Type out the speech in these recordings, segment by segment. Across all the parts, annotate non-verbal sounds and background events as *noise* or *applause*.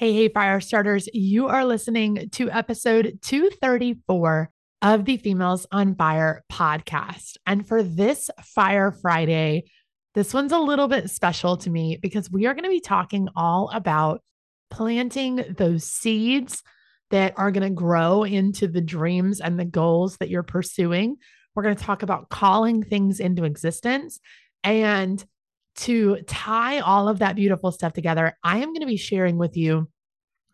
Hey, hey, fire starters, you are listening to episode 234 of the Females on Fire podcast. And for this Fire Friday, this one's a little bit special to me because we are going to be talking all about planting those seeds that are going to grow into the dreams and the goals that you're pursuing. We're going to talk about calling things into existence. And to tie all of that beautiful stuff together, I am going to be sharing with you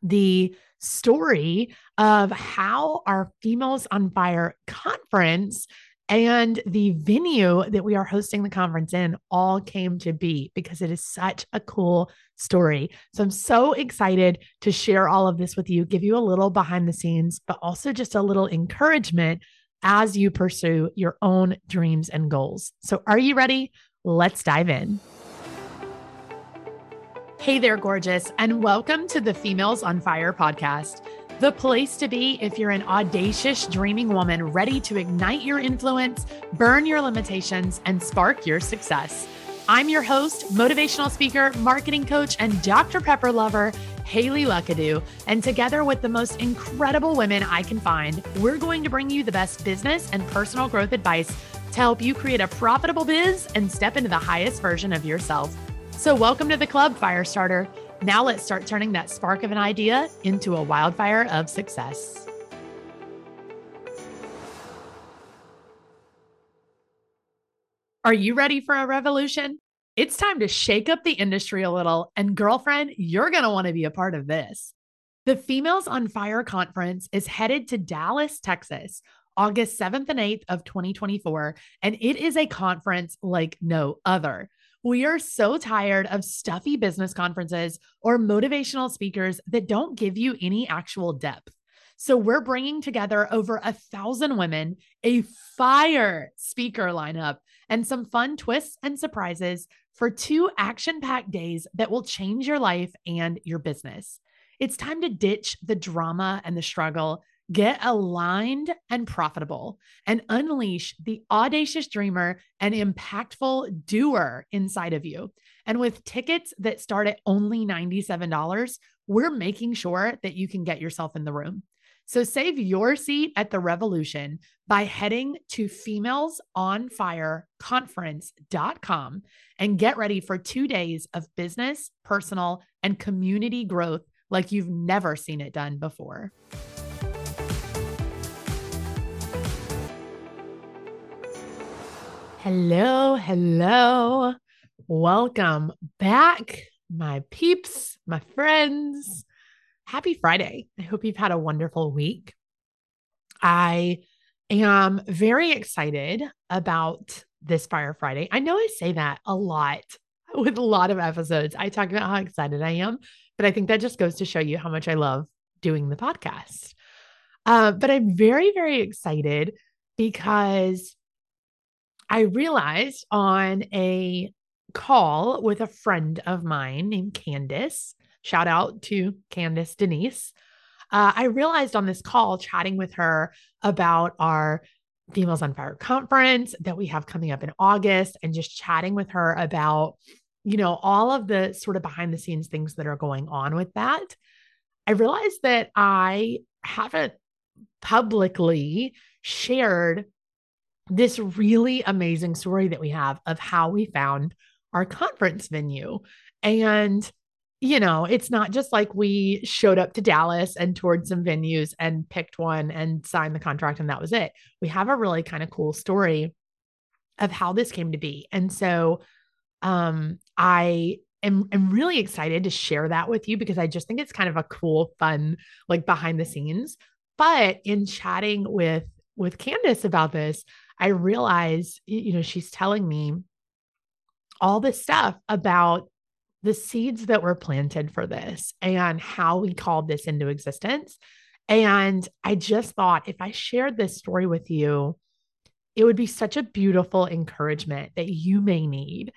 the story of how our Females on Fire conference and the venue that we are hosting the conference in all came to be because it is such a cool story. So I'm so excited to share all of this with you, give you a little behind the scenes, but also just a little encouragement as you pursue your own dreams and goals. So are you ready? Let's dive in. Hey there, gorgeous, and welcome to the Females on Fire podcast, the place to be if you're an audacious, dreaming woman ready to ignite your influence, burn your limitations, and spark your success. I'm your host, motivational speaker, marketing coach, and Dr. Pepper lover, Hayley Luckadoo. And together with the most incredible women I can find, we're going to bring you the best business and personal growth advice to help you create a profitable biz and step into the highest version of yourself. So, welcome to the club, Firestarter. Now, let's start turning that spark of an idea into a wildfire of success. Are you ready for a revolution? It's time to shake up the industry a little. And, girlfriend, you're going to want to be a part of this. The Females on Fire conference is headed to Dallas, Texas, August 7th and 8th of 2024. And it is a conference like no other. We are so tired of stuffy business conferences or motivational speakers that don't give you any actual depth. So, we're bringing together over a thousand women, a fire speaker lineup, and some fun twists and surprises for two action packed days that will change your life and your business. It's time to ditch the drama and the struggle Get aligned and profitable and unleash the audacious dreamer and impactful doer inside of you. And with tickets that start at only $97, we're making sure that you can get yourself in the room. So save your seat at the revolution by heading to femalesonfireconference.com and get ready for two days of business, personal, and community growth like you've never seen it done before. Hello, hello. Welcome back, my peeps, my friends. Happy Friday. I hope you've had a wonderful week. I am very excited about this Fire Friday. I know I say that a lot *laughs* with a lot of episodes. I talk about how excited I am, but I think that just goes to show you how much I love doing the podcast. Uh, but I'm very, very excited because I realized on a call with a friend of mine named Candace, shout out to Candace Denise. Uh, I realized on this call, chatting with her about our Females on Fire conference that we have coming up in August, and just chatting with her about, you know, all of the sort of behind the scenes things that are going on with that. I realized that I haven't publicly shared this really amazing story that we have of how we found our conference venue. And, you know, it's not just like we showed up to Dallas and toured some venues and picked one and signed the contract and that was it. We have a really kind of cool story of how this came to be. And so um I am, am really excited to share that with you because I just think it's kind of a cool, fun, like behind the scenes. But in chatting with with Candace about this, I realized, you know, she's telling me all this stuff about the seeds that were planted for this and how we called this into existence. And I just thought if I shared this story with you, it would be such a beautiful encouragement that you may need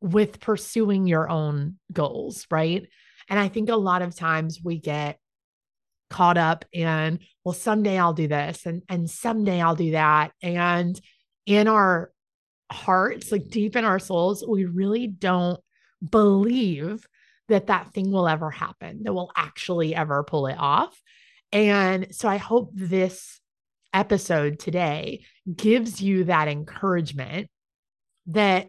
with pursuing your own goals, right? And I think a lot of times we get caught up in well someday I'll do this and and someday I'll do that and in our hearts like deep in our souls we really don't believe that that thing will ever happen, that will actually ever pull it off. And so I hope this episode today gives you that encouragement that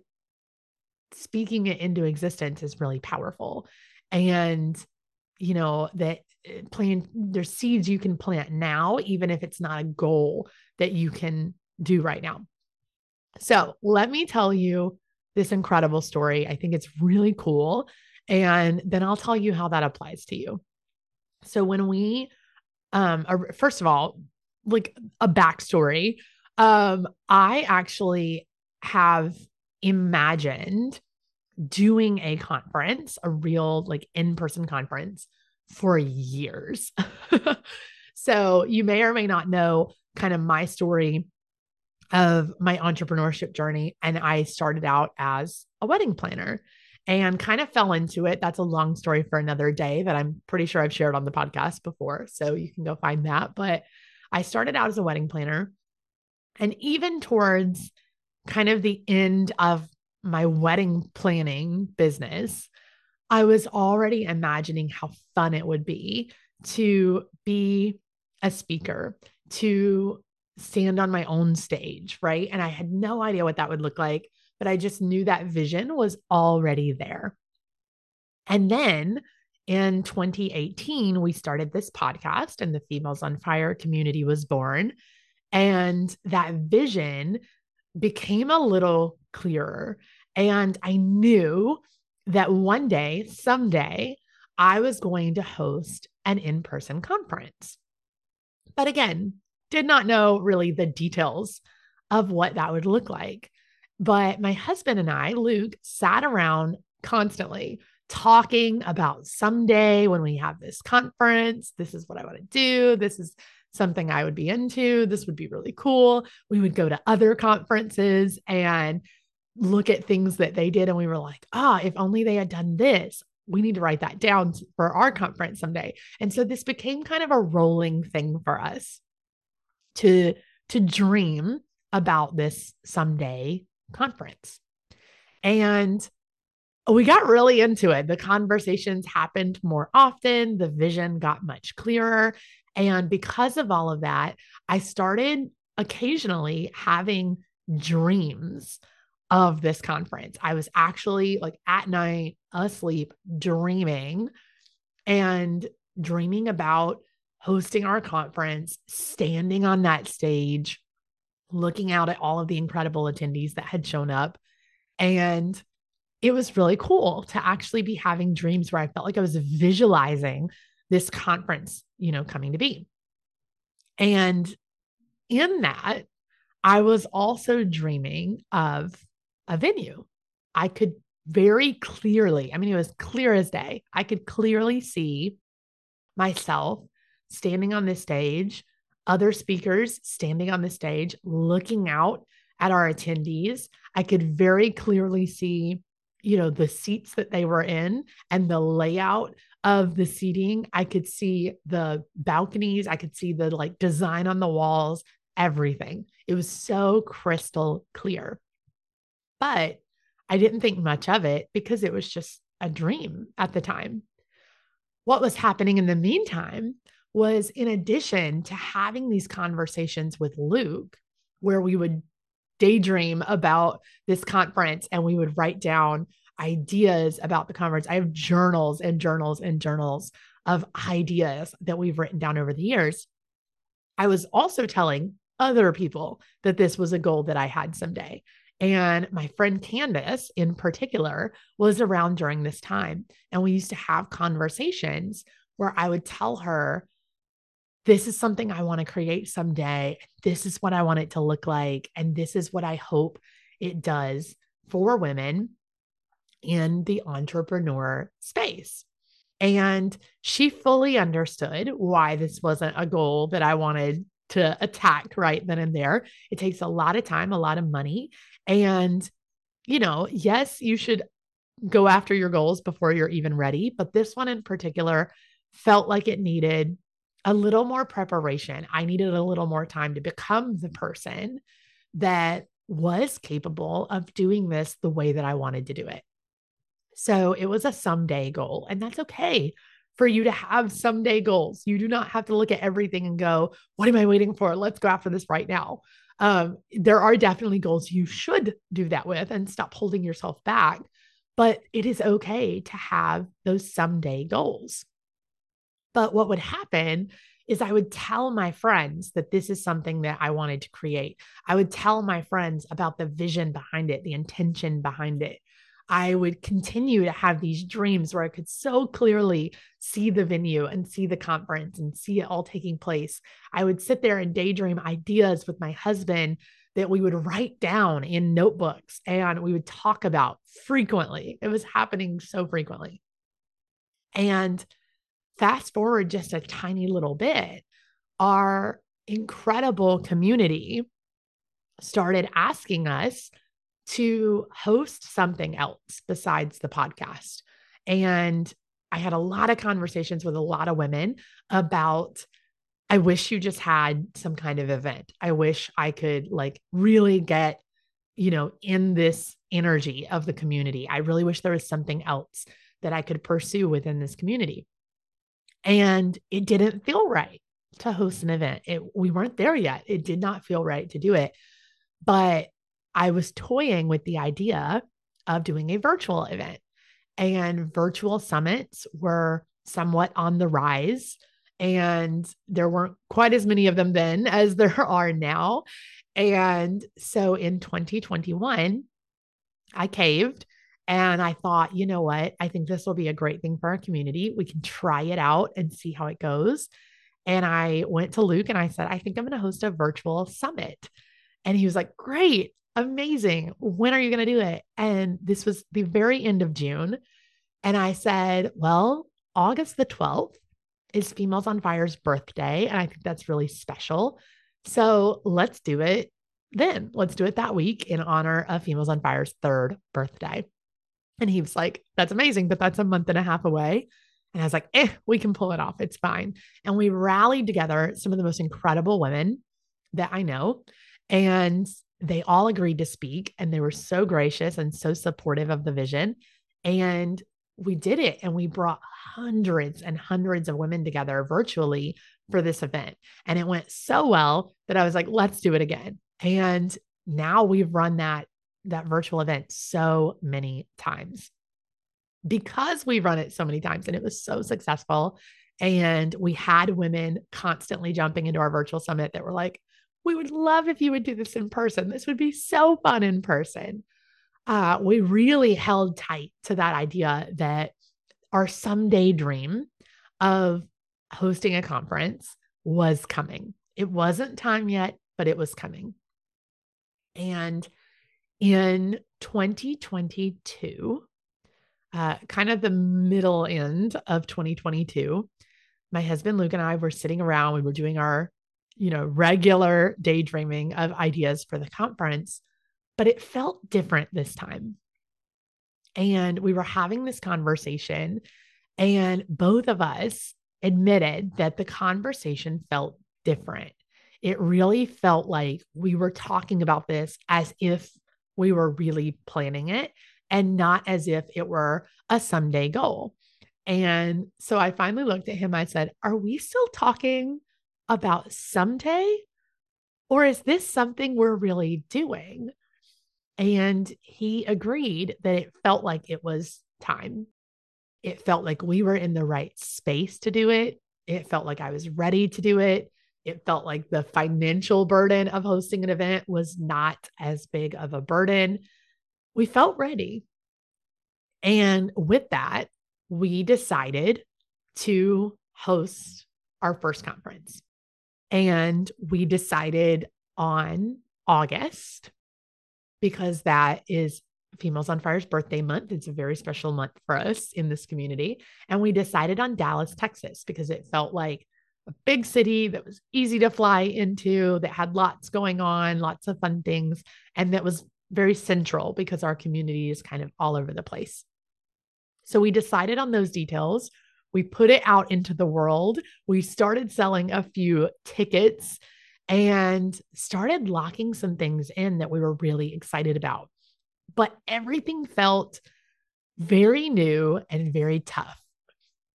speaking it into existence is really powerful. And, you know, that plant there's seeds you can plant now, even if it's not a goal that you can do right now. So let me tell you this incredible story. I think it's really cool. And then I'll tell you how that applies to you. So when we, um, first of all, like a backstory, um, I actually have imagined doing a conference, a real like in person conference for years. *laughs* so you may or may not know kind of my story of my entrepreneurship journey. And I started out as a wedding planner and kind of fell into it. That's a long story for another day that I'm pretty sure I've shared on the podcast before. So you can go find that. But I started out as a wedding planner. And even towards kind of the end of my wedding planning business, I was already imagining how fun it would be to be a speaker, to stand on my own stage, right? And I had no idea what that would look like, but I just knew that vision was already there. And then in 2018, we started this podcast, and the Females on Fire community was born. And that vision became a little clearer. And I knew that one day, someday, I was going to host an in person conference. But again, did not know really the details of what that would look like. But my husband and I, Luke, sat around constantly talking about someday when we have this conference, this is what I want to do. This is something I would be into. This would be really cool. We would go to other conferences and look at things that they did. And we were like, ah, if only they had done this. We need to write that down for our conference someday. And so this became kind of a rolling thing for us to to dream about this someday conference. And we got really into it. The conversations happened more often, the vision got much clearer. And because of all of that, I started occasionally having dreams of this conference. I was actually like at night, asleep, dreaming and dreaming about hosting our conference, standing on that stage, looking out at all of the incredible attendees that had shown up. And it was really cool to actually be having dreams where I felt like I was visualizing this conference, you know, coming to be. And in that, I was also dreaming of a venue. I could very clearly, I mean, it was clear as day. I could clearly see myself standing on this stage, other speakers standing on the stage, looking out at our attendees. I could very clearly see, you know, the seats that they were in and the layout of the seating. I could see the balconies. I could see the like design on the walls, everything. It was so crystal clear. But I didn't think much of it because it was just a dream at the time. What was happening in the meantime was in addition to having these conversations with Luke, where we would daydream about this conference and we would write down ideas about the conference. I have journals and journals and journals of ideas that we've written down over the years. I was also telling other people that this was a goal that I had someday. And my friend Candace, in particular, was around during this time. And we used to have conversations where I would tell her, this is something I want to create someday. This is what I want it to look like. And this is what I hope it does for women in the entrepreneur space. And she fully understood why this wasn't a goal that I wanted to attack right then and there. It takes a lot of time, a lot of money. And, you know, yes, you should go after your goals before you're even ready. But this one in particular felt like it needed a little more preparation. I needed a little more time to become the person that was capable of doing this the way that I wanted to do it. So it was a someday goal, and that's okay for you to have someday goals. You do not have to look at everything and go, What am I waiting for? Let's go after this right now. Um, there are definitely goals you should do that with and stop holding yourself back. But it is okay to have those someday goals. But what would happen is I would tell my friends that this is something that I wanted to create. I would tell my friends about the vision behind it, the intention behind it. I would continue to have these dreams where I could so clearly see the venue and see the conference and see it all taking place. I would sit there and daydream ideas with my husband that we would write down in notebooks and we would talk about frequently. It was happening so frequently. And fast forward just a tiny little bit, our incredible community started asking us to host something else besides the podcast. And I had a lot of conversations with a lot of women about I wish you just had some kind of event. I wish I could like really get, you know, in this energy of the community. I really wish there was something else that I could pursue within this community. And it didn't feel right to host an event. It, we weren't there yet. It did not feel right to do it. But I was toying with the idea of doing a virtual event, and virtual summits were somewhat on the rise. And there weren't quite as many of them then *laughs* as there are now. And so in 2021, I caved and I thought, you know what? I think this will be a great thing for our community. We can try it out and see how it goes. And I went to Luke and I said, I think I'm going to host a virtual summit. And he was like, Great, amazing. When are you going to do it? And this was the very end of June. And I said, Well, August the 12th is Females on Fire's birthday. And I think that's really special. So let's do it then. Let's do it that week in honor of Females on Fire's third birthday. And he was like, That's amazing, but that's a month and a half away. And I was like, Eh, we can pull it off. It's fine. And we rallied together some of the most incredible women that I know. And they all agreed to speak and they were so gracious and so supportive of the vision. And we did it and we brought hundreds and hundreds of women together virtually for this event. And it went so well that I was like, let's do it again. And now we've run that that virtual event so many times because we run it so many times and it was so successful. And we had women constantly jumping into our virtual summit that were like, we would love if you would do this in person. This would be so fun in person. Uh, we really held tight to that idea that our someday dream of hosting a conference was coming. It wasn't time yet, but it was coming. And in 2022, uh, kind of the middle end of 2022, my husband Luke and I were sitting around. We were doing our, you know, regular daydreaming of ideas for the conference, but it felt different this time. And we were having this conversation, and both of us admitted that the conversation felt different. It really felt like we were talking about this as if we were really planning it and not as if it were a someday goal. And so I finally looked at him. I said, Are we still talking about someday? Or is this something we're really doing? And he agreed that it felt like it was time. It felt like we were in the right space to do it. It felt like I was ready to do it it felt like the financial burden of hosting an event was not as big of a burden. We felt ready. And with that, we decided to host our first conference. And we decided on August because that is Females on Fire's birthday month. It's a very special month for us in this community. And we decided on Dallas, Texas, because it felt like a big city that was easy to fly into, that had lots going on, lots of fun things, and that was very central because our community is kind of all over the place. So we decided on those details. We put it out into the world. We started selling a few tickets and started locking some things in that we were really excited about. But everything felt very new and very tough.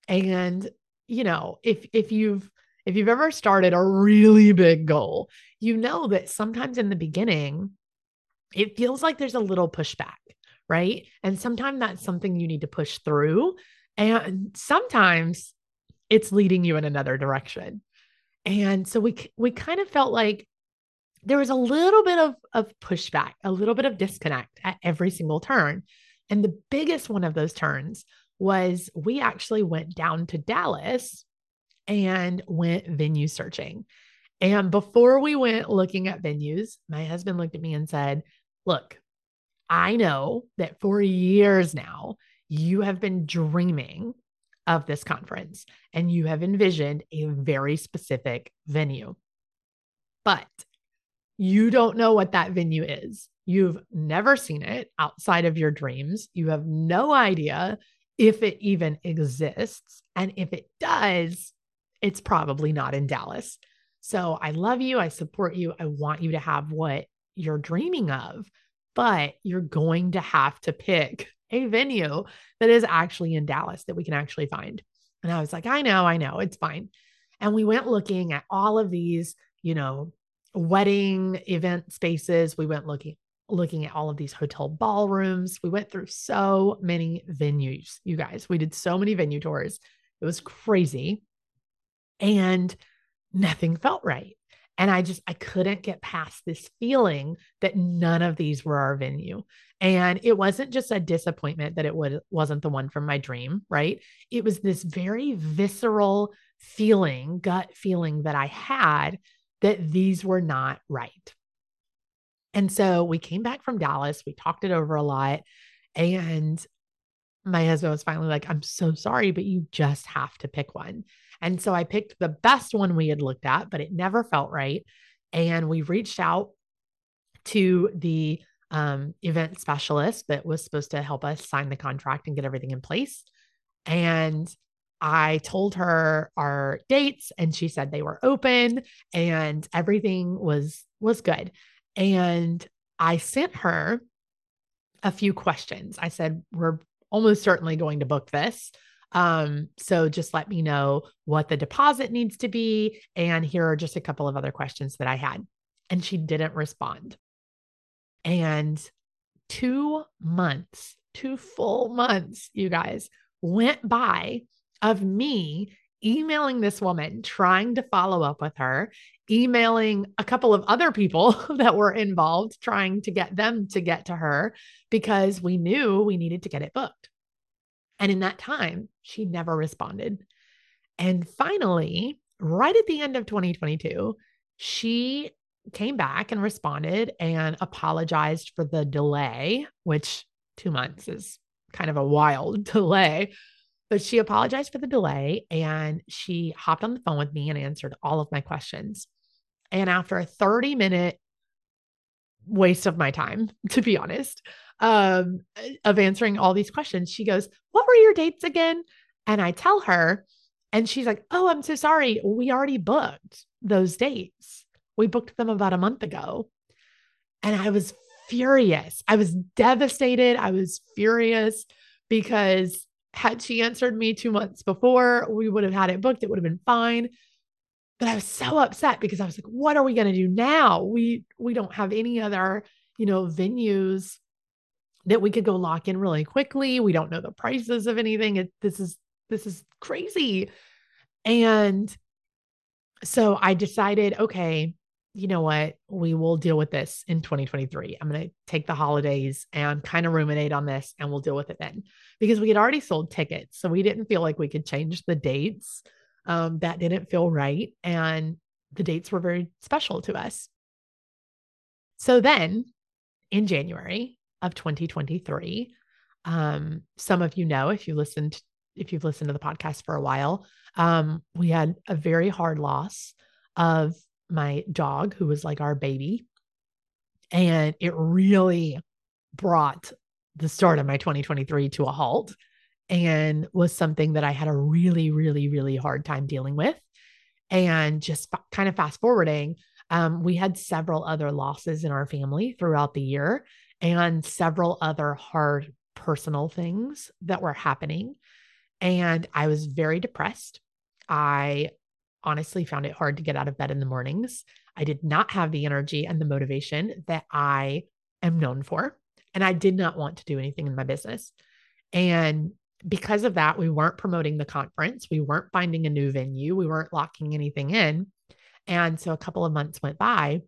And you know, if if you've if you've ever started a really big goal, you know that sometimes in the beginning it feels like there's a little pushback, right? And sometimes that's something you need to push through and sometimes it's leading you in another direction. And so we we kind of felt like there was a little bit of, of pushback, a little bit of disconnect at every single turn. And the biggest one of those turns was we actually went down to Dallas and went venue searching. And before we went looking at venues, my husband looked at me and said, Look, I know that for years now, you have been dreaming of this conference and you have envisioned a very specific venue. But you don't know what that venue is. You've never seen it outside of your dreams. You have no idea if it even exists. And if it does, it's probably not in Dallas. So I love you. I support you. I want you to have what you're dreaming of, but you're going to have to pick a venue that is actually in Dallas that we can actually find. And I was like, I know, I know, it's fine. And we went looking at all of these, you know, wedding event spaces. We went looking looking at all of these hotel ballrooms. We went through so many venues, you guys. We did so many venue tours. It was crazy. And nothing felt right. And I just, I couldn't get past this feeling that none of these were our venue. And it wasn't just a disappointment that it would, wasn't the one from my dream, right? It was this very visceral feeling, gut feeling that I had that these were not right. And so we came back from Dallas, we talked it over a lot. And my husband was finally like, I'm so sorry, but you just have to pick one. And so I picked the best one we had looked at, but it never felt right. And we reached out to the um, event specialist that was supposed to help us sign the contract and get everything in place. And I told her our dates and she said they were open and everything was was good. And I sent her a few questions. I said, We're almost certainly going to book this. Um, so just let me know what the deposit needs to be. And here are just a couple of other questions that I had. And she didn't respond. And two months, two full months, you guys, went by of me emailing this woman, trying to follow up with her, emailing a couple of other people *laughs* that were involved, trying to get them to get to her because we knew we needed to get it booked. And in that time, she never responded. And finally, right at the end of 2022, she came back and responded and apologized for the delay, which two months is kind of a wild *laughs* delay. But she apologized for the delay and she hopped on the phone with me and answered all of my questions. And after a 30 minute waste of my time, *laughs* to be honest, um, of answering all these questions, she goes, What were your dates again? And I tell her, and she's like, Oh, I'm so sorry. We already booked those dates. We booked them about a month ago. And I was furious. I was devastated. I was furious because had she answered me two months before, we would have had it booked. It would have been fine. But I was so upset because I was like, what are we going to do now? We we don't have any other, you know, venues that we could go lock in really quickly. We don't know the prices of anything. It, this is this is crazy. And so I decided, okay, you know what? We will deal with this in 2023. I'm going to take the holidays and kind of ruminate on this and we'll deal with it then because we had already sold tickets. So we didn't feel like we could change the dates. Um, that didn't feel right. And the dates were very special to us. So then in January of 2023, um, some of you know if you listened, if you've listened to the podcast for a while, um, we had a very hard loss of my dog, who was like our baby. And it really brought the start of my 2023 to a halt and was something that I had a really, really, really hard time dealing with. And just f- kind of fast forwarding, um, we had several other losses in our family throughout the year and several other hard personal things that were happening. And I was very depressed. I honestly found it hard to get out of bed in the mornings. I did not have the energy and the motivation that I am known for. And I did not want to do anything in my business. And because of that, we weren't promoting the conference. We weren't finding a new venue. We weren't locking anything in. And so a couple of months went by.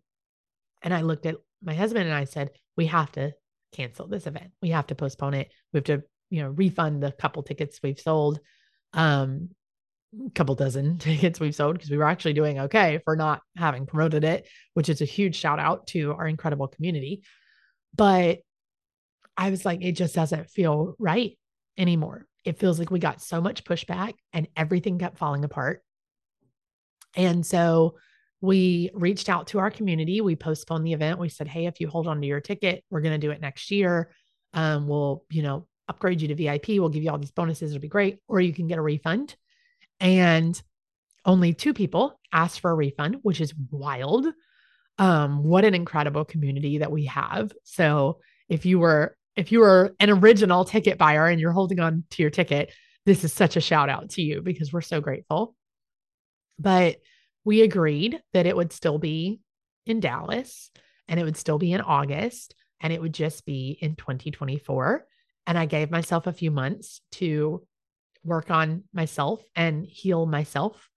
And I looked at my husband and I said, We have to cancel this event. We have to postpone it. We have to, you know, refund the couple tickets we've sold. Um, couple dozen *laughs* tickets we've sold because we were actually doing okay for not having promoted it, which is a huge shout out to our incredible community. But I was like, it just doesn't feel right anymore. It feels like we got so much pushback and everything kept falling apart. And so we reached out to our community. We postponed the event. We said, hey, if you hold on to your ticket, we're going to do it next year. Um, we'll, you know, upgrade you to VIP. We'll give you all these bonuses. It'll be great. Or you can get a refund. And only two people asked for a refund, which is wild. Um, what an incredible community that we have. So if you were if you were an original ticket buyer and you're holding on to your ticket, this is such a shout out to you because we're so grateful. But we agreed that it would still be in Dallas and it would still be in August and it would just be in 2024. And I gave myself a few months to work on myself and heal myself.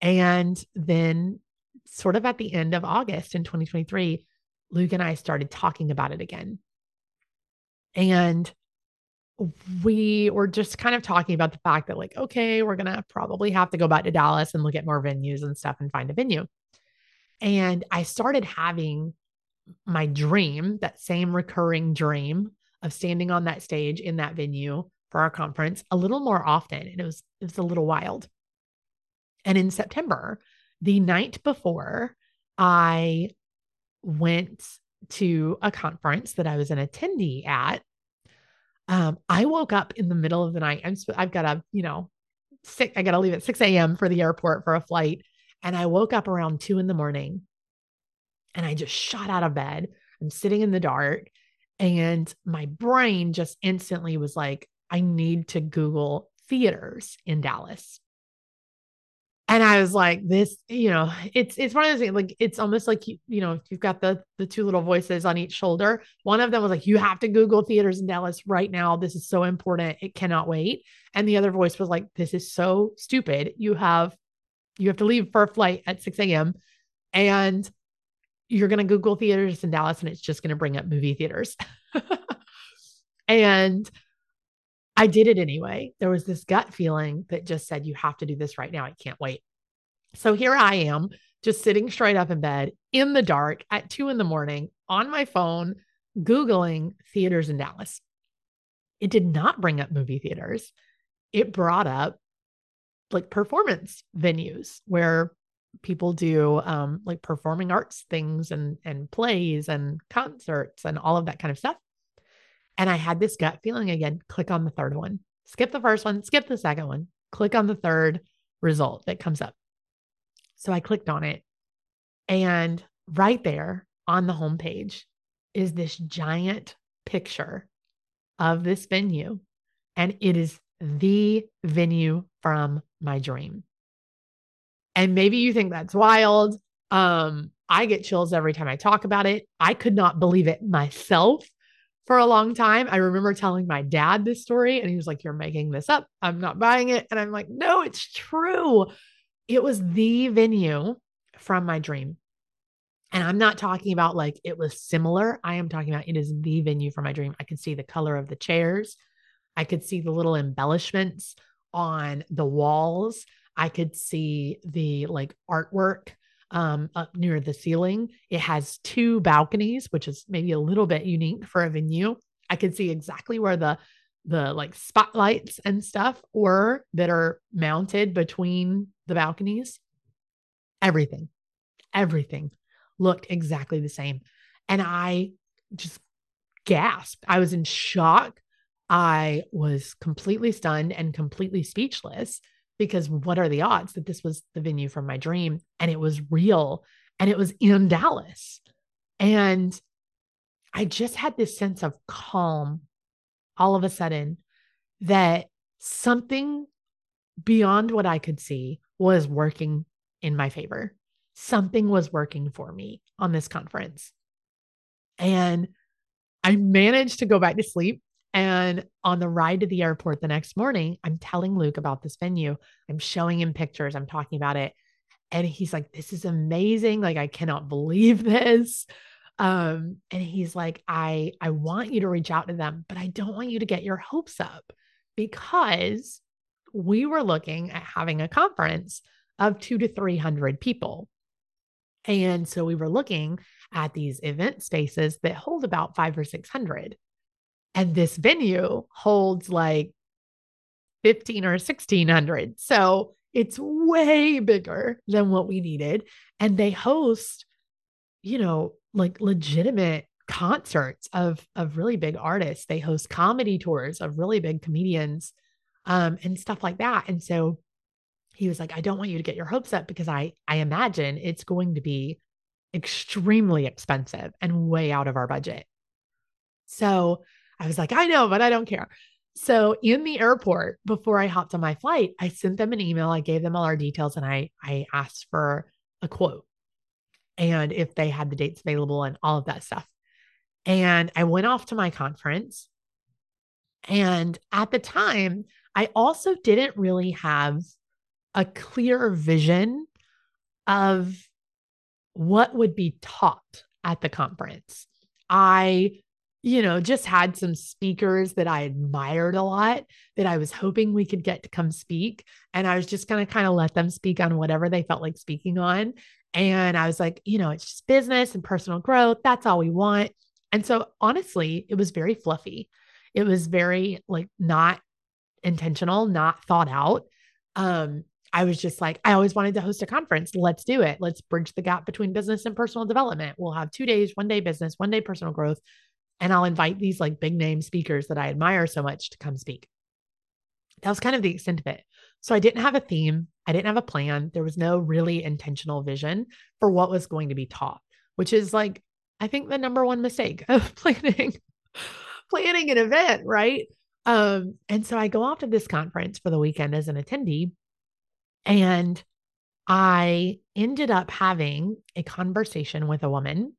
And then, sort of at the end of August in 2023, Luke and I started talking about it again. And we were just kind of talking about the fact that, like, okay, we're going to probably have to go back to Dallas and look at more venues and stuff and find a venue. And I started having my dream, that same recurring dream of standing on that stage in that venue for our conference a little more often. And it was, it was a little wild. And in September, the night before, I went to a conference that I was an attendee at um, I woke up in the middle of the night. I'm, I've got a, you know, six, I got to leave at 6 a.m. for the airport for a flight. And I woke up around two in the morning and I just shot out of bed. I'm sitting in the dark and my brain just instantly was like, I need to Google theaters in Dallas. And I was like, this, you know, it's it's one of those things, like it's almost like you, you know, you've got the the two little voices on each shoulder. One of them was like, you have to Google theaters in Dallas right now. This is so important. It cannot wait. And the other voice was like, this is so stupid. You have you have to leave for a flight at 6 a.m. and you're gonna Google theaters in Dallas and it's just gonna bring up movie theaters. *laughs* and I did it anyway. There was this gut feeling that just said, you have to do this right now. I can't wait. So here I am, just sitting straight up in bed in the dark at two in the morning on my phone, Googling theaters in Dallas. It did not bring up movie theaters. It brought up like performance venues where people do um, like performing arts things and and plays and concerts and all of that kind of stuff. And I had this gut feeling again click on the third one, skip the first one, skip the second one, click on the third result that comes up. So I clicked on it. And right there on the homepage is this giant picture of this venue. And it is the venue from my dream. And maybe you think that's wild. Um, I get chills every time I talk about it. I could not believe it myself for a long time. I remember telling my dad this story, and he was like, You're making this up. I'm not buying it. And I'm like, No, it's true. It was the venue from my dream. And I'm not talking about like it was similar. I am talking about it is the venue for my dream. I could see the color of the chairs. I could see the little embellishments on the walls. I could see the like artwork um, up near the ceiling. It has two balconies, which is maybe a little bit unique for a venue. I could see exactly where the the like spotlights and stuff were that are mounted between the balconies. Everything, everything looked exactly the same. And I just gasped. I was in shock. I was completely stunned and completely speechless because what are the odds that this was the venue from my dream and it was real and it was in Dallas. And I just had this sense of calm all of a sudden that something beyond what I could see was working in my favor. Something was working for me on this conference. And I managed to go back to sleep. And on the ride to the airport the next morning, I'm telling Luke about this venue. I'm showing him pictures. I'm talking about it. And he's like, This is amazing. Like, I cannot believe *laughs* this. Um, and he's like, I I want you to reach out to them, but I don't want you to get your hopes up because we were looking at having a conference of two to 300 people. And so we were looking at these event spaces that hold about five or 600. And this venue holds like 15 or 1600. So it's way bigger than what we needed. And they host, you know, like legitimate concerts of of really big artists. They host comedy tours of really big comedians um, and stuff like that. And so he was like, I don't want you to get your hopes up because I I imagine it's going to be extremely expensive and way out of our budget. So I was like, I know, but I don't care. So in the airport, before I hopped on my flight, I sent them an email. I gave them all our details and I I asked for a quote and if they had the dates available and all of that stuff. And I went off to my conference. And at the time, I also didn't really have a clear vision of what would be taught at the conference. I, you know, just had some speakers that I admired a lot that I was hoping we could get to come speak. And I was just going to kind of let them speak on whatever they felt like speaking on. And I was like, you know, it's just business and personal growth. That's all we want. And so honestly, it was very fluffy. It was very like not intentional, not thought out. Um, I was just like, I always wanted to host a conference. Let's do it. Let's bridge the gap between business and personal development. We'll have two days, one day business, one day personal growth. And I'll invite these like big name speakers that I admire so much to come speak. That was kind of the extent of it. So I didn't have a theme. I didn't have a plan. There was no really intentional vision for what was going to be taught, which is like, I think the number one mistake of *laughs* planning, planning an event, right? Um, and so I go off to this conference for the weekend as an attendee, and I ended up having a conversation with a woman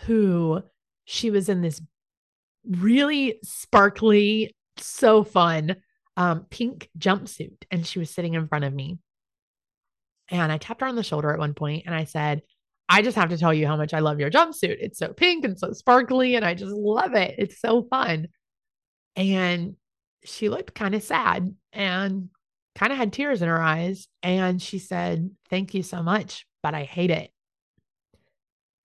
who she was in this really sparkly, so fun um, pink jumpsuit, and she was sitting in front of me. And I tapped her on the shoulder at one point and I said, I just have to tell you how much I love your jumpsuit. It's so pink and so sparkly, and I just love it. It's so fun. And she looked kind of sad and kind of had tears in her eyes. And she said, Thank you so much, but I hate it.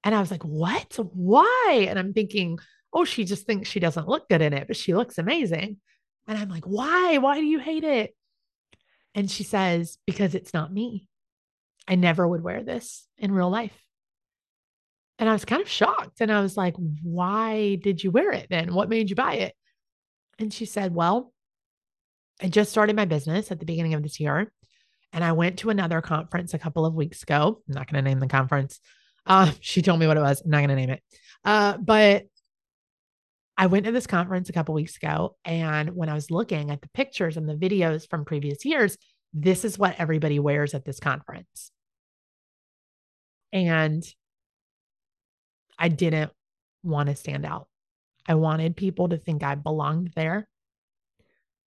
And I was like, What? Why? And I'm thinking, Oh, she just thinks she doesn't look good in it, but she looks amazing. And I'm like, Why? Why do you hate it? And she says, Because it's not me. I never would wear this in real life. And I was kind of shocked. And I was like, Why did you wear it then? What made you buy it? And she said, Well, I just started my business at the beginning of this year. And I went to another conference a couple of weeks ago. I'm not going to name the conference. Uh, *laughs* she told me what it was. I'm not going to name it. Uh, but I went to this conference a couple weeks ago. And when I was looking at the pictures and the videos from previous years, this is what everybody wears at this conference. And I didn't want to stand out. I wanted people to think I belonged there.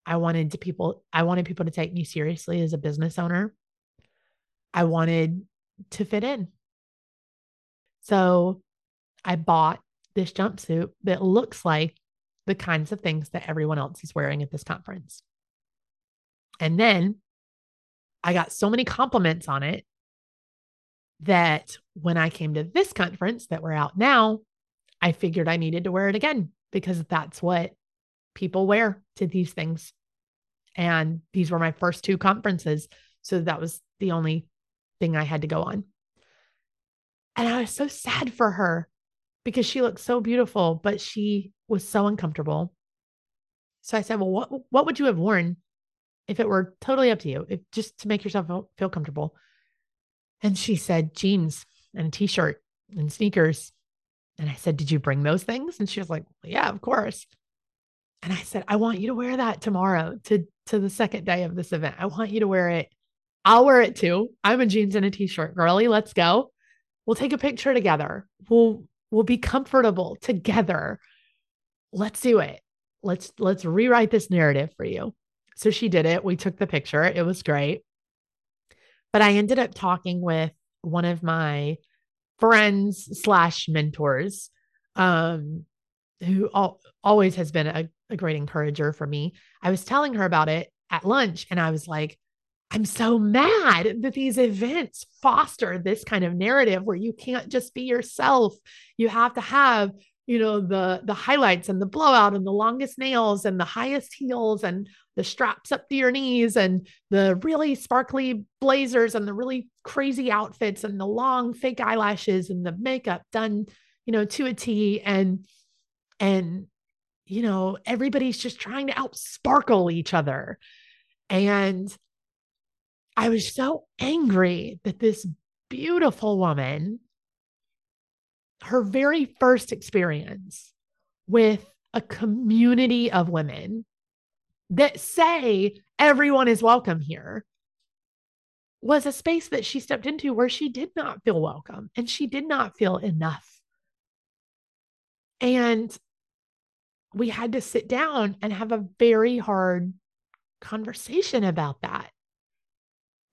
I wanted to people I wanted people to take me seriously as a business owner. I wanted to fit in. So I bought this jumpsuit that looks like the kinds of things that everyone else is wearing at this conference. And then I got so many compliments on it that when I came to this conference that we're out now, I figured I needed to wear it again because that's what people wear to these things. And these were my first two conferences. So that was the only thing I had to go on. And I was so sad for her because she looked so beautiful, but she was so uncomfortable. So I said, Well, what, what would you have worn if it were totally up to you, if just to make yourself feel, comfortable? And she said, Jeans and a t shirt and sneakers and I said, Did you bring those things? And she was like, well, Yeah, of course. And I said, I want you to wear that tomorrow to, to the second day of this event. I want you to wear it. I'll wear it too. I'm a jeans and a t-shirt girly. Let's go. We'll take a picture together. We'll we'll be comfortable together. Let's do it. Let's let's rewrite this narrative for you. So she did it. We took the picture. It was great. But I ended up talking with one of my friends slash mentors, um, who al- always has been a, a great encourager for me. I was telling her about it at lunch, and I was like, I'm so mad that these events foster this kind of narrative where you can't just be yourself. You have to have, you know, the the highlights and the blowout and the longest nails and the highest heels and the straps up to your knees and the really sparkly blazers and the really crazy outfits and the long fake eyelashes and the makeup done, you know, to a T and and you know, everybody's just trying to outsparkle each other. And I was so angry that this beautiful woman, her very first experience with a community of women that say everyone is welcome here was a space that she stepped into where she did not feel welcome and she did not feel enough. And we had to sit down and have a very hard conversation about that.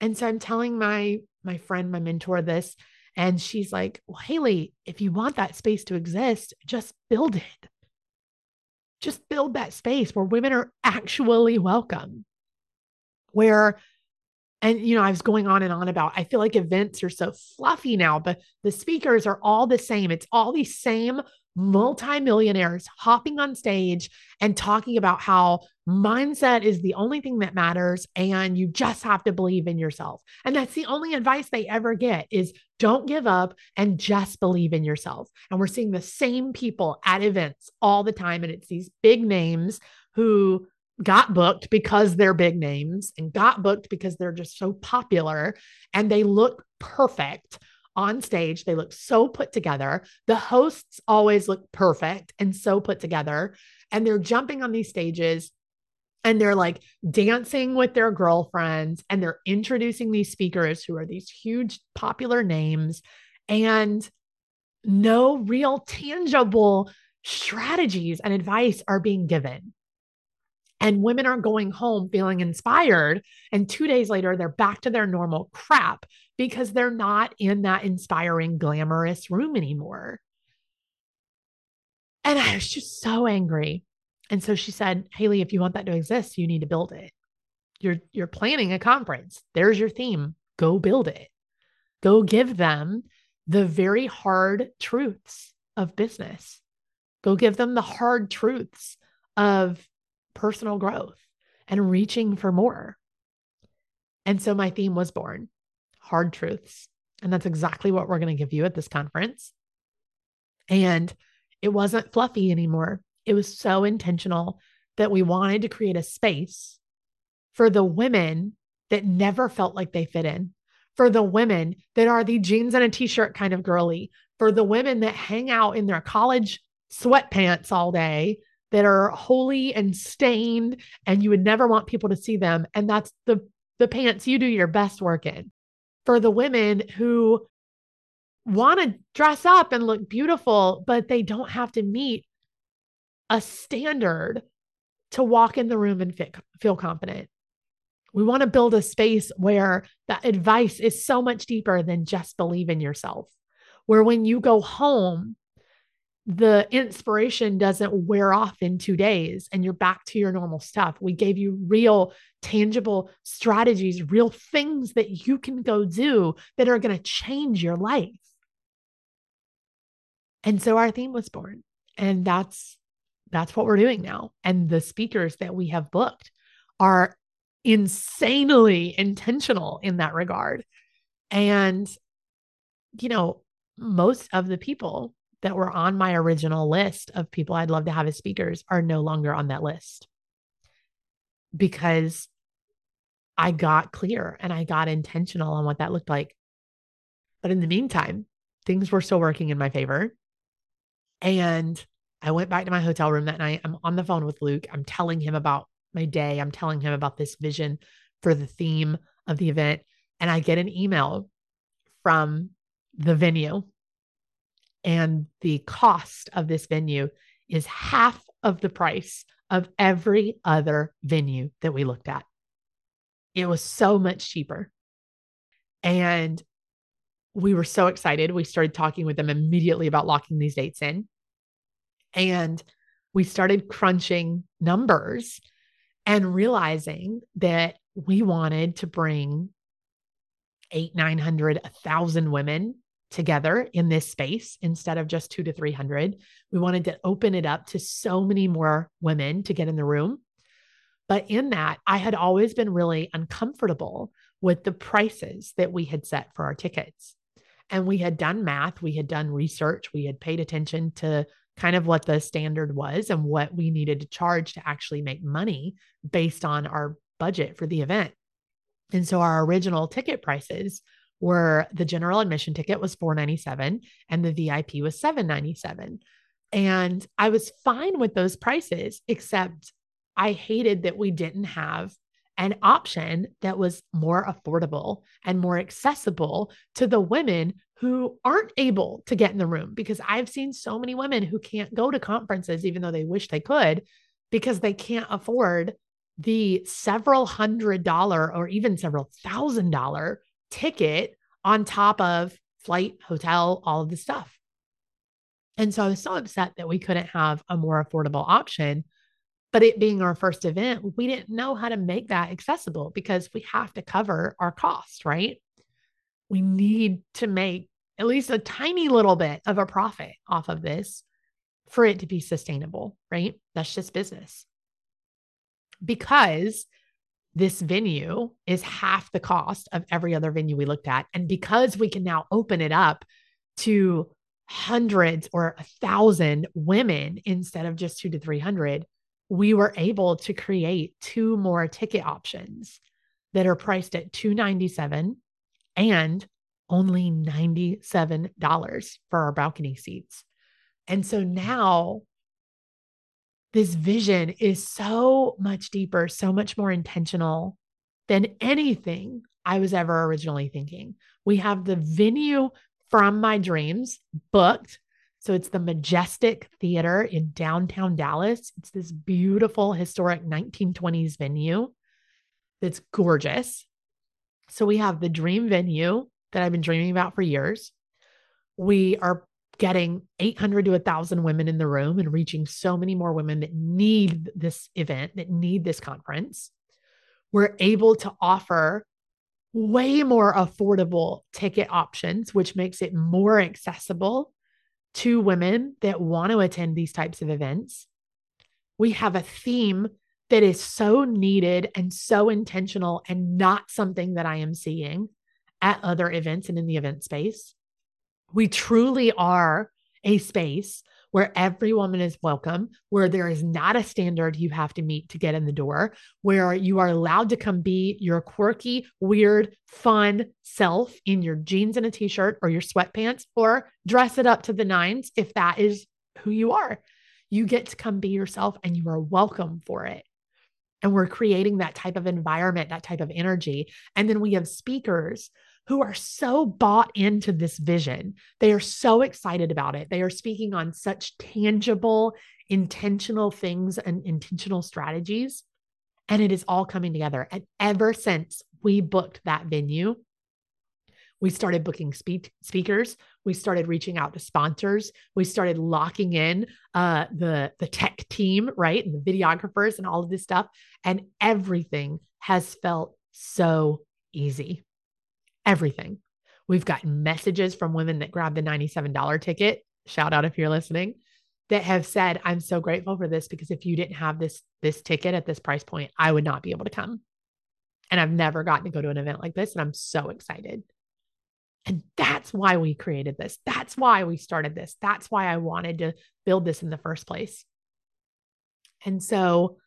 And so I'm telling my my friend, my mentor this and she's like, "Well, Hayley, if you want that space to exist, just build it just build that space where women are actually welcome. Where, and you know, I was going on and on about, I feel like events are so fluffy now, but the speakers are all the same. It's all these same multimillionaires hopping on stage and talking about how mindset is the only thing that matters and you just have to believe in yourself. And that's the only advice they ever get is don't give up and just believe in yourself. And we're seeing the same people at events all the time and it's these big names who got booked because they're big names and got booked because they're just so popular and they look perfect on stage. They look so put together. The hosts always look perfect and so put together. And they're jumping on these stages and they're like dancing with their girlfriends and they're introducing these speakers who are these huge popular names and no real tangible strategies and advice are being given. And women are going home feeling inspired. And two days later, they're back to their normal crap because they're not in that inspiring, glamorous room anymore. And I was just so angry. And so she said, Hayley, if you want that to exist, you need to build it. You're you're planning a conference. There's your theme. Go build it. Go give them the very hard truths of business. Go give them the hard truths of personal growth and reaching for more. And so my theme was born hard truths. And that's exactly what we're going to give you at this conference. And it wasn't fluffy anymore. It was so intentional that we wanted to create a space for the women that never felt like they fit in, for the women that are the jeans and a t shirt kind of girly, for the women that hang out in their college sweatpants all day that are holy and stained and you would never want people to see them and that's the the pants you do your best work in for the women who want to dress up and look beautiful but they don't have to meet a standard to walk in the room and feel confident. We want to build a space where the advice is so much deeper than just believe in yourself. Where when you go home the inspiration doesn't wear off in two days and you're back to your normal stuff. We gave you real, tangible strategies, real things that you can go do that are going to change your life. And so our theme was born. And that's that's what we're doing now. And the speakers that we have booked are insanely intentional in that regard. And you know, most of the people that were on my original list of people I'd love to have as speakers are no longer on that list because I got clear and I got intentional on what that looked like. But in the meantime, things were still working in my favor. And I went back to my hotel room that night. I'm on the phone with Luke. I'm telling him about my day. I'm telling him about this vision for the theme of the event. And I get an email from the venue. And the cost of this venue is half of the price of every other venue that we looked at. It was so much cheaper. And we were so excited. We started talking with them immediately about locking these dates in. And we started crunching numbers and realizing that we wanted to bring eight, 900, a thousand women together in this space instead of just two to 300. We wanted to open it up to so many more women to get in the room. But in that, I had always been really uncomfortable with the prices that we had set for our tickets. And we had done math, we had done research, we had paid attention to kind of what the standard was and what we needed to charge to actually make money based on our budget for the event. And so our original ticket prices were the general admission ticket was 497 and the VIP was 797. And I was fine with those prices except I hated that we didn't have an option that was more affordable and more accessible to the women who aren't able to get in the room because I've seen so many women who can't go to conferences even though they wish they could because they can't afford the several hundred dollar or even several thousand dollar ticket on top of flight, hotel, all of the stuff. And so I was so upset that we couldn't have a more affordable option. But it being our first event, we didn't know how to make that accessible because we have to cover our costs, right? We need to make at least a tiny little bit of a profit off of this for it to be sustainable, right? That's just business because this venue is half the cost of every other venue we looked at. And because we can now open it up to hundreds or a thousand women instead of just two to 300, we were able to create two more ticket options that are priced at 297 and only $97 for our balcony seats. And so mm. now this vision is so much deeper, so much more intentional than anything I was ever originally thinking. We have the venue from my dreams booked. So it's the Majestic Theater in downtown Dallas. It's this beautiful historic 1920s venue that's gorgeous. So we have the dream venue that I've been dreaming about for years. We are getting 800 to 1,000 women in the room and reaching so many more women that need this event, that need this conference, we're able to offer way more affordable ticket options, which makes it more accessible to women that want to attend these types of events. We have a theme that is so needed and so intentional and not something that I am seeing at other events and in the event space. We truly are a space where every woman is welcome, where there is not a standard you have to meet to get in the door, where you are allowed to come be your quirky, weird, fun self in your jeans and a t shirt or your sweatpants, or dress it up to the nines if that is who you are. You get to come be yourself and you are welcome for it. And we're creating that type of environment, that type of energy. And then we have speakers who are so bought into this vision. They are so excited about it. They are speaking on such tangible, intentional things and intentional strategies. And it is all coming together. And ever since we booked that venue, we started booking speak- speakers. We started reaching out to sponsors. We started locking in uh, the the tech team, right, and the videographers and all of this stuff. And everything has felt so easy everything. We've gotten messages from women that grabbed the $97 ticket. Shout out if you're listening that have said, I'm so grateful for this because if you didn't have this, this ticket at this price point, I would not be able to come. And I've never gotten to go to an event like this. And I'm so excited. And that's why we created this. That's why we started this. That's why I wanted to build this in the first place. And so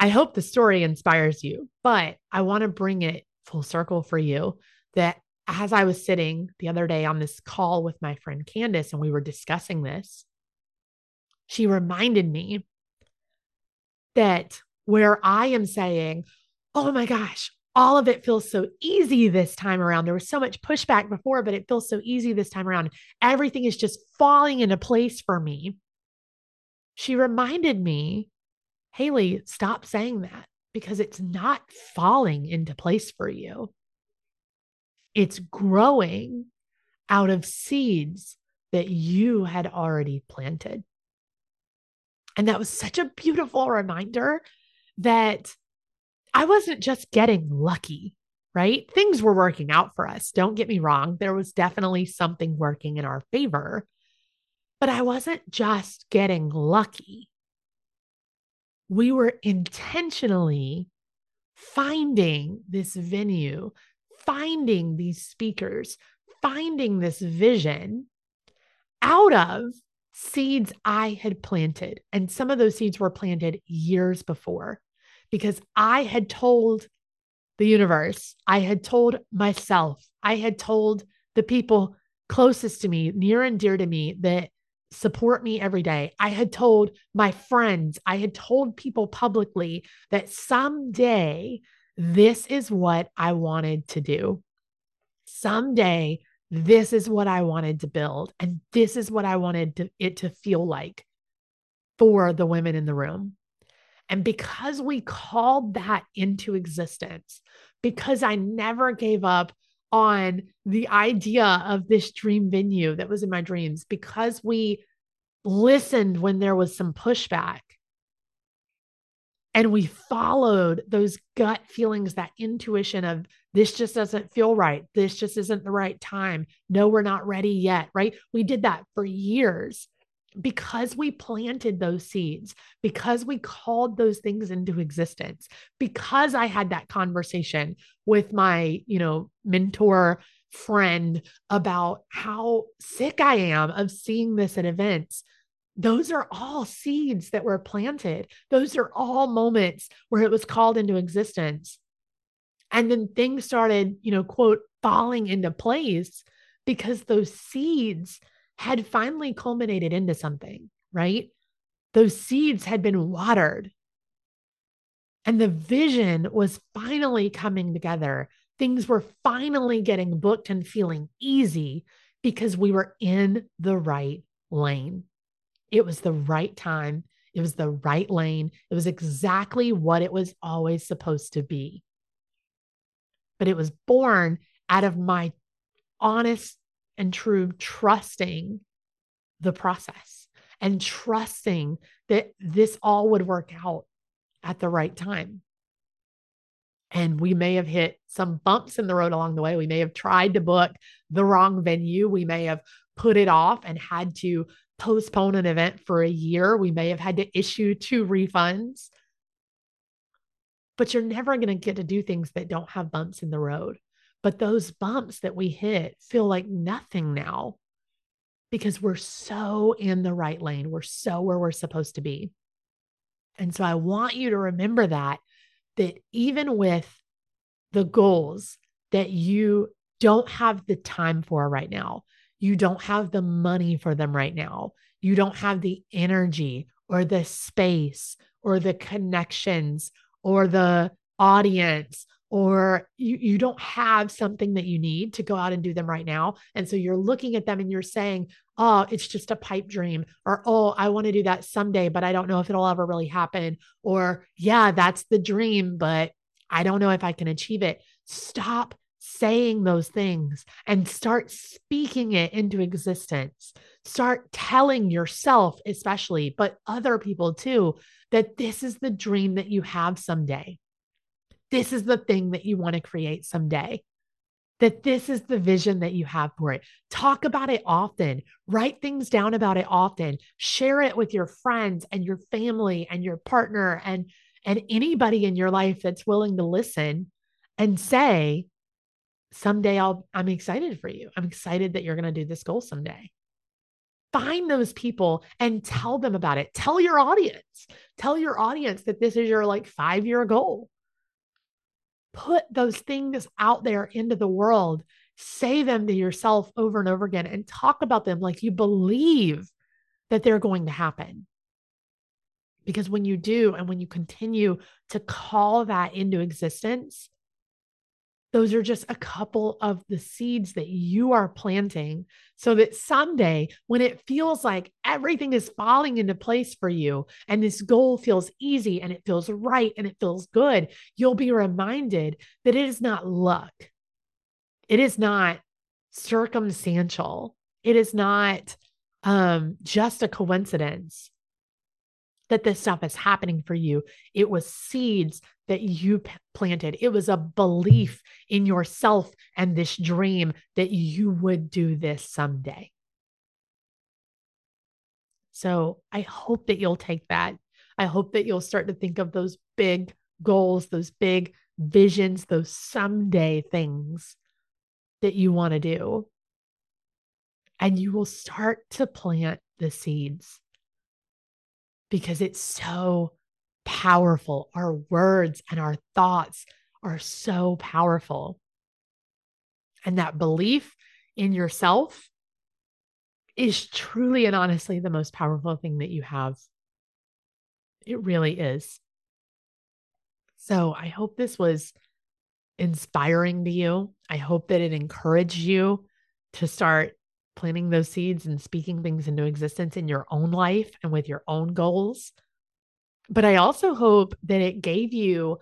I hope the story inspires you, but I want to bring it full circle for you that as I was sitting the other day on this call with my friend Candace and we were discussing this, She reminded me that where I am saying, oh my gosh, all of it feels so easy this time around. There was so much pushback before, but it feels so easy this time around. Everything is just falling into place for me. She reminded me, Hayley, stop saying that because it's not falling into place for you. It's growing out of seeds that you had already planted. And that was such a beautiful reminder that I wasn't just getting lucky, right? Things were working out for us. Don't get me wrong. There was definitely something working in our favor, but I wasn't just getting lucky. We were intentionally finding this venue, finding these speakers, finding this vision out of seeds I had planted. And some of those seeds were planted years before because I had told the universe, I had told myself, I had told the people closest to me, near and dear to me, that support me every day. I had told my friends, I had told people publicly that someday this is what I wanted to do. Someday this is what I wanted to build. And this is what I wanted to, it to feel like for the women in the room. And because we called that into existence, because I never gave up on the idea of this dream venue that was in my dreams, because we listened when there was some pushback and we followed those gut feelings, that intuition of this just doesn't feel right. This just isn't the right time. No, we're not ready yet. Right. We did that for years because we planted those seeds, because we called those things into existence, because I had that conversation with my, you know, mentor friend about how sick I am of seeing this at events. Those are all seeds that were planted. Those are all moments where it was called into existence. And then things started, you know, quote, falling into place because those seeds had finally culminated into something, right? Those seeds had been watered. And the vision was finally coming together. Things were finally getting booked and feeling easy because we were in the right lane. It was the right time. It was the right lane. It was exactly what it was always supposed to be. But it was born out of my honest and true trusting the process and trusting that this all would work out at the right time. And we may have hit some bumps in the road along the way. We may have tried to book the wrong venue. We may have put it off and had to postpone an event for a year. We may have had to issue two refunds. But you're never going to get to do things that don't have bumps in the road. But those bumps that we hit feel like nothing now because we're so in the right lane. We're so where we're supposed to be. And so I want you to remember that, that even with the goals that you don't have the time for right now, you don't have the money for them right now, you don't have the energy or the space or the connections or the audience or you, you don't have something that you need to go out and do them right now. And so you're looking at them and you're saying, oh, it's just a pipe dream, or oh, I want to do that someday, but I don't know if it'll ever really happen. Or yeah, that's the dream, but I don't know if I can achieve it. Stop saying those things and start speaking it into existence. Start telling yourself, especially, but other people too, that this is the dream that you have someday this is the thing that you want to create someday. That this is the vision that you have for it. Talk about it often. Write things down about it often. Share it with your friends and your family and your partner and and anybody in your life that's willing to listen and say, someday I'll I'm excited for you. I'm excited that you're going to do this goal someday. Find those people and tell them about it. Tell your audience. Tell your audience that this is your like 5-year goal put those things out there into the world, say them to yourself over and over again, and talk about them like you believe that they're going to happen. Because when you do, and when you continue to call that into existence, those are just a couple of the seeds that you are planting so that someday, when it feels like everything is falling into place for you and this goal feels easy and it feels right and it feels good, you'll be reminded that it is not luck. It is not circumstantial. It is not um, just a coincidence that this stuff is happening for you. It was seeds that you planted. It was a belief in yourself and this dream that you would do this someday. So I hope that you'll take that. I hope that you'll start to think of those big goals, those big visions, those someday things that you want to do. And you will start to plant the seeds because it's so powerful. Our words and our thoughts are so powerful. And that belief in yourself is truly and honestly the most powerful thing that you have. It really is. So I hope this was inspiring to you. I hope that it encouraged you to start planting those seeds and speaking things into existence in your own life and with your own goals. But I also hope that it gave you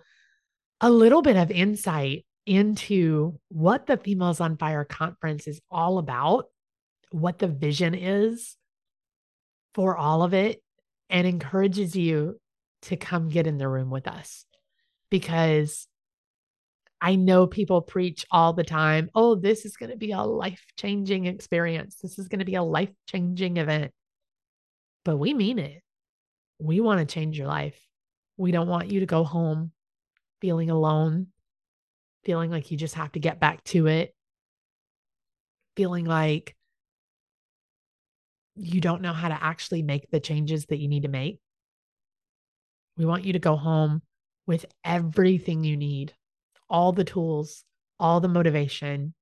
a little bit of insight into what the Females on Fire conference is all about, what the vision is for all of it, and encourages you to come get in the room with us. Because I know people preach all the time, oh, this is going to be a life changing experience. This is going to be a life changing event. But we mean it we want to change your life. We don't want you to go home feeling alone, feeling like you just have to get back to it, feeling like you don't know how to actually make the changes that you need to make. We want you to go home with everything you need, all the tools, all the motivation,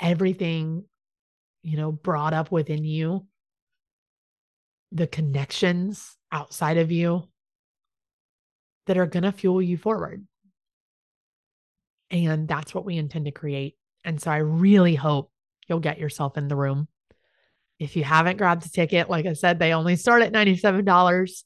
everything, you know, brought up within you the connections outside of you that are going to fuel you forward. And that's what we intend to create. And so I really hope you'll get yourself in the room. If you haven't grabbed a ticket, like I said, they only start at $97.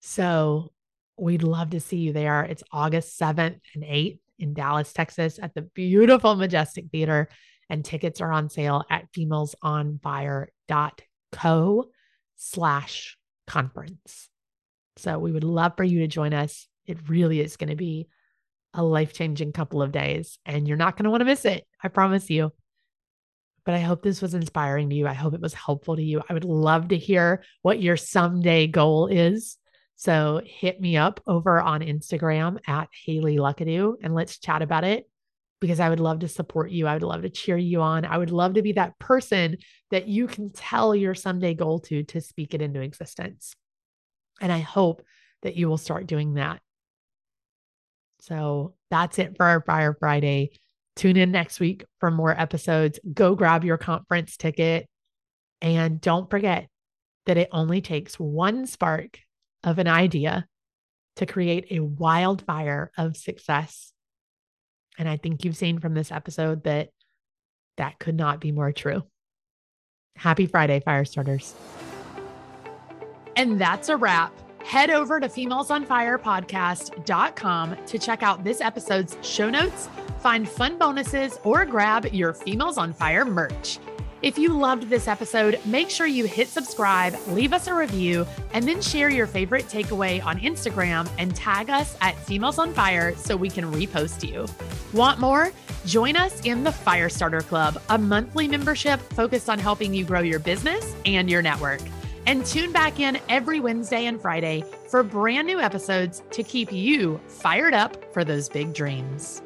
So we'd love to see you there. It's August 7th and 8th in Dallas, Texas at the beautiful Majestic Theater. And tickets are on sale at femalesonfire.co slash conference. So we would love for you to join us. It really is going to be a life changing couple of days, and you're not going to want to miss it. I promise you. But I hope this was inspiring to you. I hope it was helpful to you. I would love to hear what your someday goal is. So hit me up over on Instagram at Hayley Luckadoo and let's chat about it because I would love to support you. I would love to cheer you on. I would love to be that person that you can tell your someday goal to to speak it into existence. And I hope that you will start doing that. So that's it for our Fire Friday. Tune in next week for more episodes. Go grab your conference ticket. And don't forget that it only takes one spark of an idea to create a wildfire of success and I think you've seen from this episode that that could not be more true. Happy Friday, fire starters. And that's a wrap. Head over to femalesonfirepodcast.com to check out this episode's show notes, find fun bonuses, or grab your Females on Fire merch. If you loved this episode, make sure you hit subscribe, leave us a review, and then share your favorite takeaway on Instagram and tag us at Females on Fire so we can repost you. Want more? Join us in the Firestarter Club, a monthly membership focused on helping you grow your business and your network. And tune back in every Wednesday and Friday for brand new episodes to keep you fired up for those big dreams.